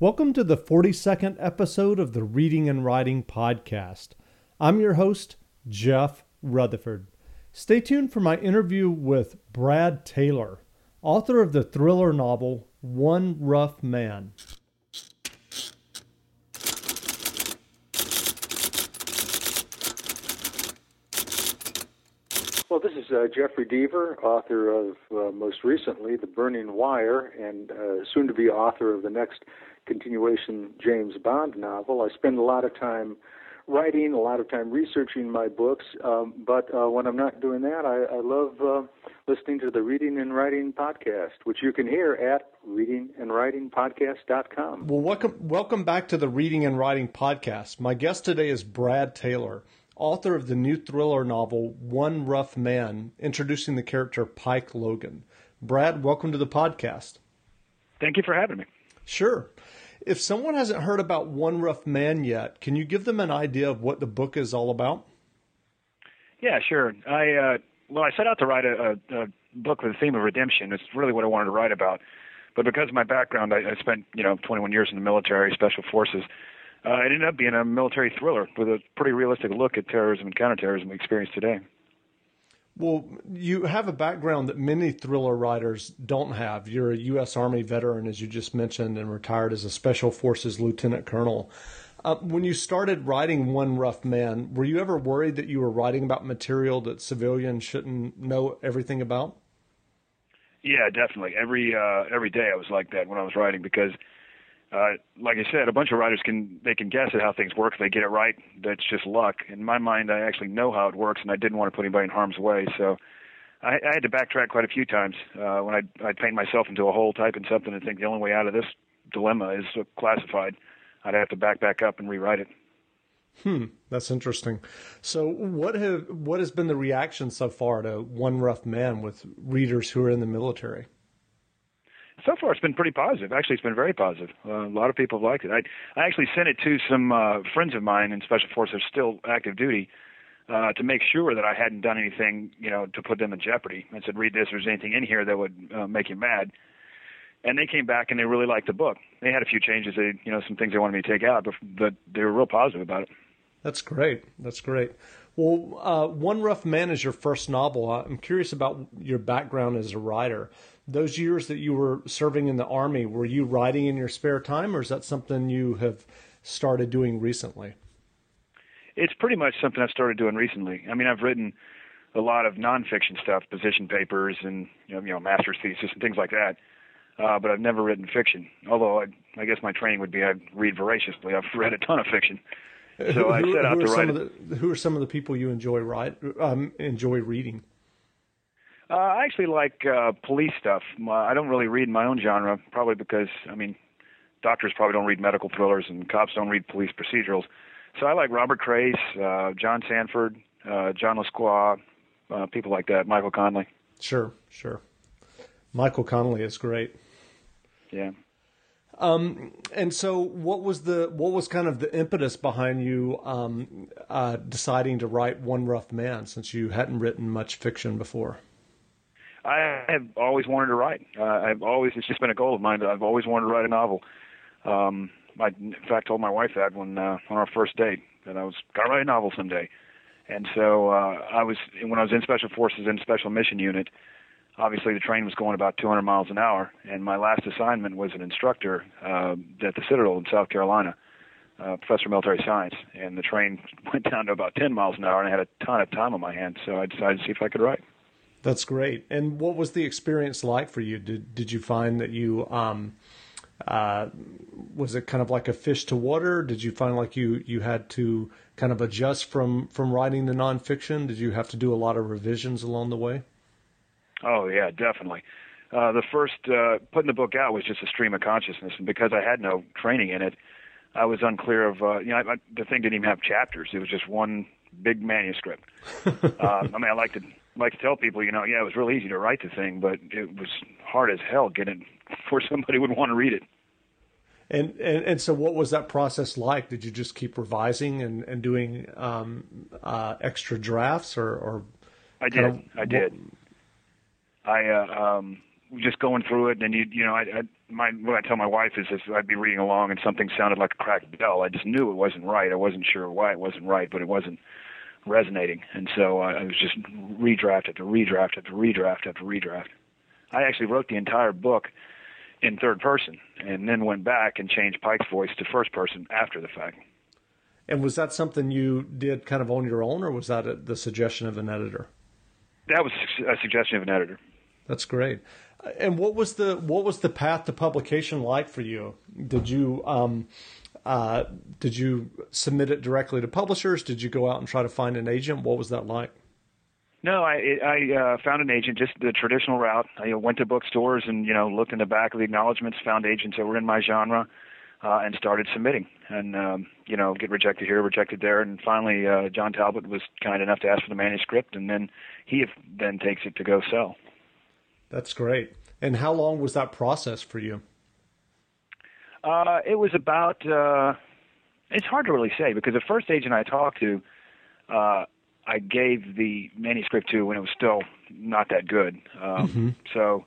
Welcome to the 42nd episode of the Reading and Writing Podcast. I'm your host, Jeff Rutherford. Stay tuned for my interview with Brad Taylor, author of the thriller novel One Rough Man. Well, this is uh, Jeffery Deaver, author of uh, most recently The Burning Wire, and uh, soon to be author of the next continuation James Bond novel. I spend a lot of time writing, a lot of time researching my books, um, but uh, when I'm not doing that, I, I love uh, listening to the Reading and Writing podcast, which you can hear at readingandwritingpodcast.com. Well, welcome, welcome back to the Reading and Writing podcast. My guest today is Brad Taylor author of the new thriller novel One Rough Man, introducing the character Pike Logan. Brad, welcome to the podcast. Thank you for having me. Sure. If someone hasn't heard about One Rough Man yet, can you give them an idea of what the book is all about? Yeah, sure. I uh, well, I set out to write a, a, a book with the theme of redemption. It's really what I wanted to write about. But because of my background, I, I spent you know 21 years in the military, special forces uh, it ended up being a military thriller with a pretty realistic look at terrorism and counterterrorism we experience today. Well, you have a background that many thriller writers don't have. You're a U.S. Army veteran, as you just mentioned, and retired as a Special Forces Lieutenant Colonel. Uh, when you started writing One Rough Man, were you ever worried that you were writing about material that civilians shouldn't know everything about? Yeah, definitely. Every uh, every day I was like that when I was writing because uh, like I said, a bunch of writers can they can guess at how things work. If they get it right, that's just luck. In my mind, I actually know how it works, and I didn't want to put anybody in harm's way. So I, I had to backtrack quite a few times uh, when I'd, I'd paint myself into a hole typing something and think the only way out of this dilemma is classified. I'd have to back back up and rewrite it. Hmm, that's interesting. So, what have what has been the reaction so far to One Rough Man with readers who are in the military? So far it's been pretty positive. Actually, it's been very positive. Uh, a lot of people have liked it. I I actually sent it to some uh, friends of mine in special forces still active duty uh, to make sure that I hadn't done anything, you know, to put them in jeopardy. I said, read this. If there's anything in here that would uh, make you mad. And they came back and they really liked the book. They had a few changes, they, you know, some things they wanted me to take out, but, but they were real positive about it. That's great. That's great. Well, uh, One Rough Man is your first novel. I'm curious about your background as a writer those years that you were serving in the army, were you writing in your spare time, or is that something you have started doing recently? It's pretty much something I've started doing recently. I mean, I've written a lot of nonfiction stuff, position papers, and you know, you know master's thesis and things like that. Uh, but I've never written fiction. Although I, I guess my training would be I'd read voraciously. I've read a ton of fiction. So I set out to write. The, who are some of the people you enjoy write um, enjoy reading? Uh, I actually like uh, police stuff. I don't really read my own genre, probably because I mean, doctors probably don't read medical thrillers, and cops don't read police procedurals. So I like Robert Crais, uh, John Sandford, uh, John Lescroart, uh, people like that. Michael Connelly. Sure, sure. Michael Connelly is great. Yeah. Um, and so, what was the what was kind of the impetus behind you um, uh, deciding to write One Rough Man, since you hadn't written much fiction before? I have always wanted to write. Uh, I've always it's just been a goal of mine. I've always wanted to write a novel. Um, I in fact told my wife that when uh, on our first date that I was gonna write a novel someday. And so uh, I was when I was in special forces in special mission unit. Obviously, the train was going about 200 miles an hour, and my last assignment was an instructor uh, at the Citadel in South Carolina, uh, professor of military science. And the train went down to about 10 miles an hour, and I had a ton of time on my hands, so I decided to see if I could write. That's great. And what was the experience like for you? Did did you find that you um, uh, was it kind of like a fish to water? Did you find like you you had to kind of adjust from from writing the nonfiction? Did you have to do a lot of revisions along the way? Oh yeah, definitely. Uh, the first uh, putting the book out was just a stream of consciousness, and because I had no training in it, I was unclear of uh, you know I, the thing didn't even have chapters. It was just one big manuscript. uh, I mean, I like to like to tell people, you know, yeah, it was real easy to write the thing, but it was hard as hell getting for somebody would want to read it. And, and and so, what was that process like? Did you just keep revising and and doing um, uh, extra drafts, or, or I did, of, I did. What? I uh, um, just going through it, and you you know, I, I my what I tell my wife is if I'd be reading along and something sounded like a cracked bell, I just knew it wasn't right. I wasn't sure why it wasn't right, but it wasn't resonating, and so I, I was just redraft after redraft after redraft after redraft. I actually wrote the entire book in third person, and then went back and changed Pike's voice to first person after the fact. And was that something you did kind of on your own, or was that a, the suggestion of an editor? That was a suggestion of an editor. That's great. And what was the what was the path to publication like for you? Did you um, uh, did you submit it directly to publishers? Did you go out and try to find an agent? What was that like? No, I I uh, found an agent, just the traditional route. I went to bookstores and you know looked in the back of the acknowledgments, found agents that were in my genre, uh, and started submitting. And um, you know, get rejected here, rejected there, and finally uh, John Talbot was kind enough to ask for the manuscript, and then he then takes it to go sell. That's great. And how long was that process for you? Uh, it was about. Uh, it's hard to really say because the first agent I talked to, uh, I gave the manuscript to when it was still not that good. Um, mm-hmm. So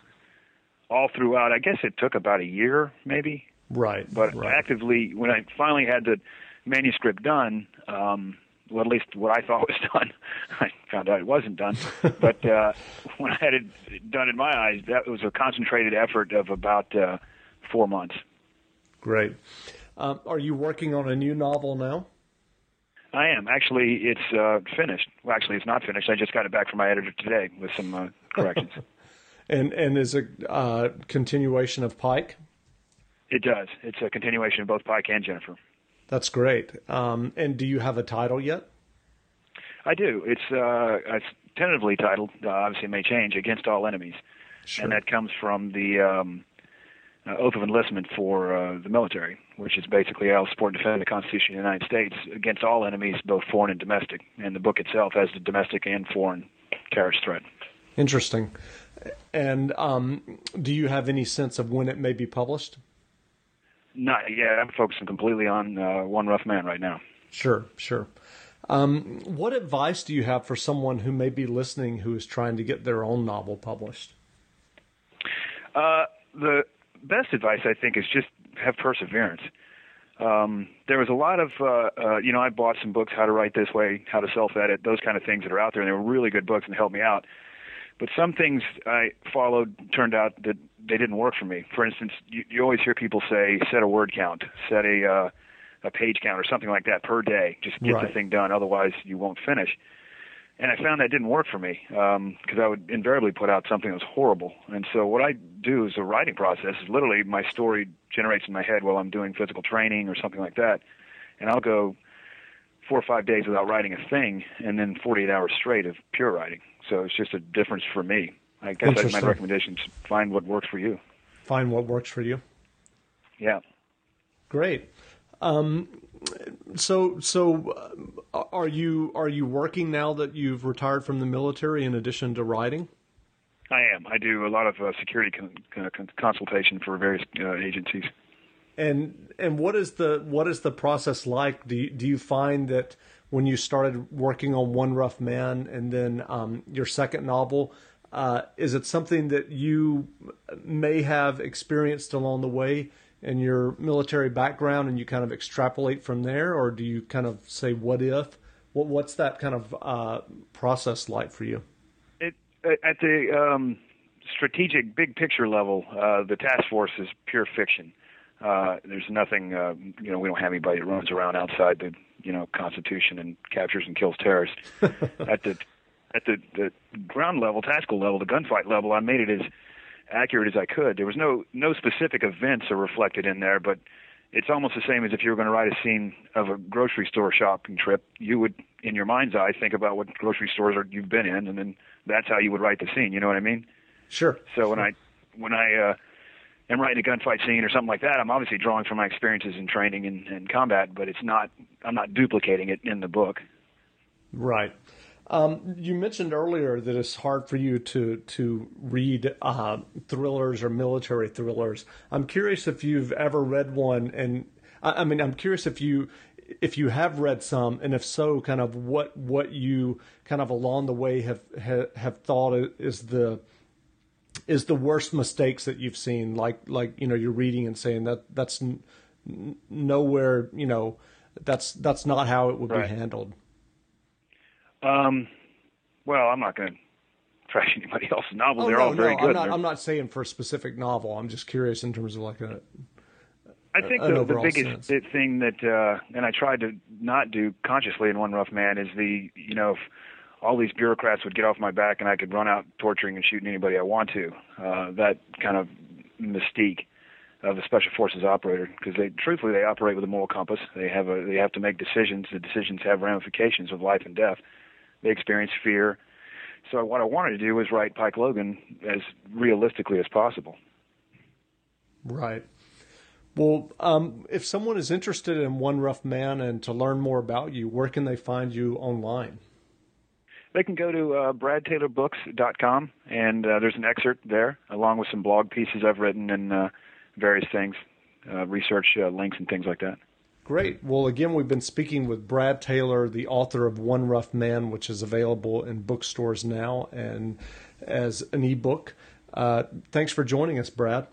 all throughout, I guess it took about a year, maybe. Right. But right. actively, when I finally had the manuscript done, um, well, at least what I thought was done. I found out it wasn't done. but uh, when I had it done in my eyes, that was a concentrated effort of about uh, four months. Great. Um, are you working on a new novel now? I am. Actually, it's uh, finished. Well, actually, it's not finished. I just got it back from my editor today with some uh, corrections. and and is it a uh, continuation of Pike? It does. It's a continuation of both Pike and Jennifer. That's great. Um, and do you have a title yet? I do. It's uh, it's tentatively titled. Uh, obviously, it may change. Against all enemies, sure. and that comes from the um, uh, oath of enlistment for uh, the military, which is basically I'll support and defend the Constitution of the United States against all enemies, both foreign and domestic. And the book itself has the domestic and foreign terrorist threat. Interesting. And um, do you have any sense of when it may be published? Not yet. I'm focusing completely on uh, One Rough Man right now. Sure, sure. Um, what advice do you have for someone who may be listening who is trying to get their own novel published? Uh, the best advice I think is just have perseverance. Um, there was a lot of, uh, uh, you know, I bought some books, How to Write This Way, How to Self Edit, those kind of things that are out there, and they were really good books and helped me out. But some things I followed turned out that they didn't work for me. For instance, you, you always hear people say, set a word count, set a uh, a page count, or something like that per day. Just get right. the thing done, otherwise you won't finish and I found that didn't work for me because um, I would invariably put out something that was horrible. And so what I do is a writing process is literally my story generates in my head while I'm doing physical training or something like that, and I'll go four or five days without writing a thing, and then 48 hours straight of pure writing. So it's just a difference for me. I guess my recommendation is find what works for you. Find what works for you. Yeah. Great. Um, so so uh, are you are you working now that you've retired from the military in addition to writing? I am. I do a lot of uh, security con- con- consultation for various uh, agencies. And and what is the what is the process like? Do you, do you find that when you started working on One Rough Man and then um, your second novel, uh, is it something that you may have experienced along the way? And your military background and you kind of extrapolate from there, or do you kind of say what if? What what's that kind of uh, process like for you? It at the um, strategic big picture level, uh, the task force is pure fiction. Uh, there's nothing, uh, you know, we don't have anybody that runs around outside the, you know, Constitution and captures and kills terrorists. at the at the, the ground level, tactical level, the gunfight level, I made it as accurate as I could. There was no no specific events are reflected in there, but it's almost the same as if you were going to write a scene of a grocery store shopping trip. You would, in your mind's eye, think about what grocery stores are, you've been in, and then that's how you would write the scene. You know what I mean? Sure. So when I when I uh, am writing a gunfight scene or something like that, I'm obviously drawing from my experiences in training and, and combat, but it's not I'm not duplicating it in the book. Right. Um, you mentioned earlier that it's hard for you to to read uh, thrillers or military thrillers. I'm curious if you've ever read one, and I, I mean, I'm curious if you if you have read some, and if so, kind of what what you kind of along the way have have, have thought is the is the worst mistakes that you've seen? Like like you know you're reading and saying that that's n- nowhere you know that's that's not how it would right. be handled. Um, well, I'm not going to trash anybody else's novel. Oh, They're no, all very no, good. I'm not, I'm not saying for a specific novel. I'm just curious in terms of like a. I think the, the biggest sense. thing that, uh, and I tried to not do consciously in One Rough Man, is the you know if all these bureaucrats would get off my back and I could run out torturing and shooting anybody I want to. Uh, that kind of mystique of a special forces operator, because they truthfully they operate with a moral compass. They have a they have to make decisions. The decisions have ramifications of life and death. They experience fear. So what I wanted to do was write Pike Logan as realistically as possible. Right. Well, um, if someone is interested in One Rough Man and to learn more about you, where can they find you online? They can go to uh, bradtaylorbooks.com, and uh, there's an excerpt there, along with some blog pieces I've written and uh, various things, uh, research uh, links and things like that. Great. Well, again, we've been speaking with Brad Taylor, the author of One Rough Man, which is available in bookstores now and as an ebook. Uh, thanks for joining us, Brad.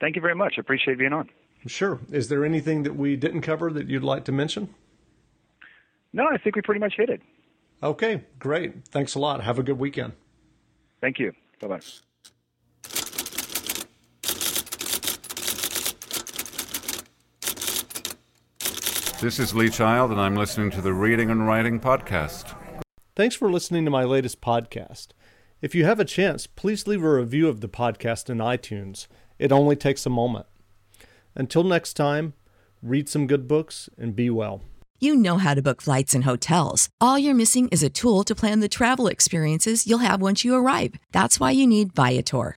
Thank you very much. I appreciate being on. Sure. Is there anything that we didn't cover that you'd like to mention? No, I think we pretty much hit it. Okay, great. Thanks a lot. Have a good weekend. Thank you. Bye bye. This is Lee Child, and I'm listening to the Reading and Writing Podcast. Thanks for listening to my latest podcast. If you have a chance, please leave a review of the podcast in iTunes. It only takes a moment. Until next time, read some good books and be well. You know how to book flights and hotels. All you're missing is a tool to plan the travel experiences you'll have once you arrive. That's why you need Viator.